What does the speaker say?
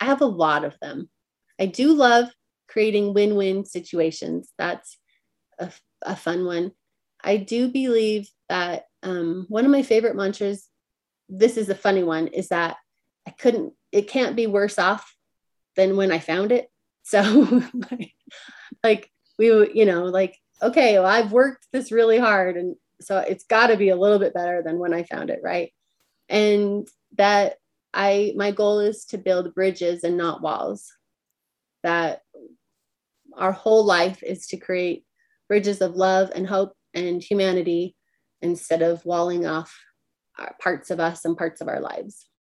I have a lot of them. I do love creating win win situations. That's a, a, fun one. I do believe that um, one of my favorite mantras, this is a funny one, is that I couldn't, it can't be worse off than when I found it. So, like, we, you know, like, okay, well, I've worked this really hard. And so it's got to be a little bit better than when I found it. Right. And that I, my goal is to build bridges and not walls. That our whole life is to create bridges of love and hope and humanity instead of walling off uh, parts of us and parts of our lives.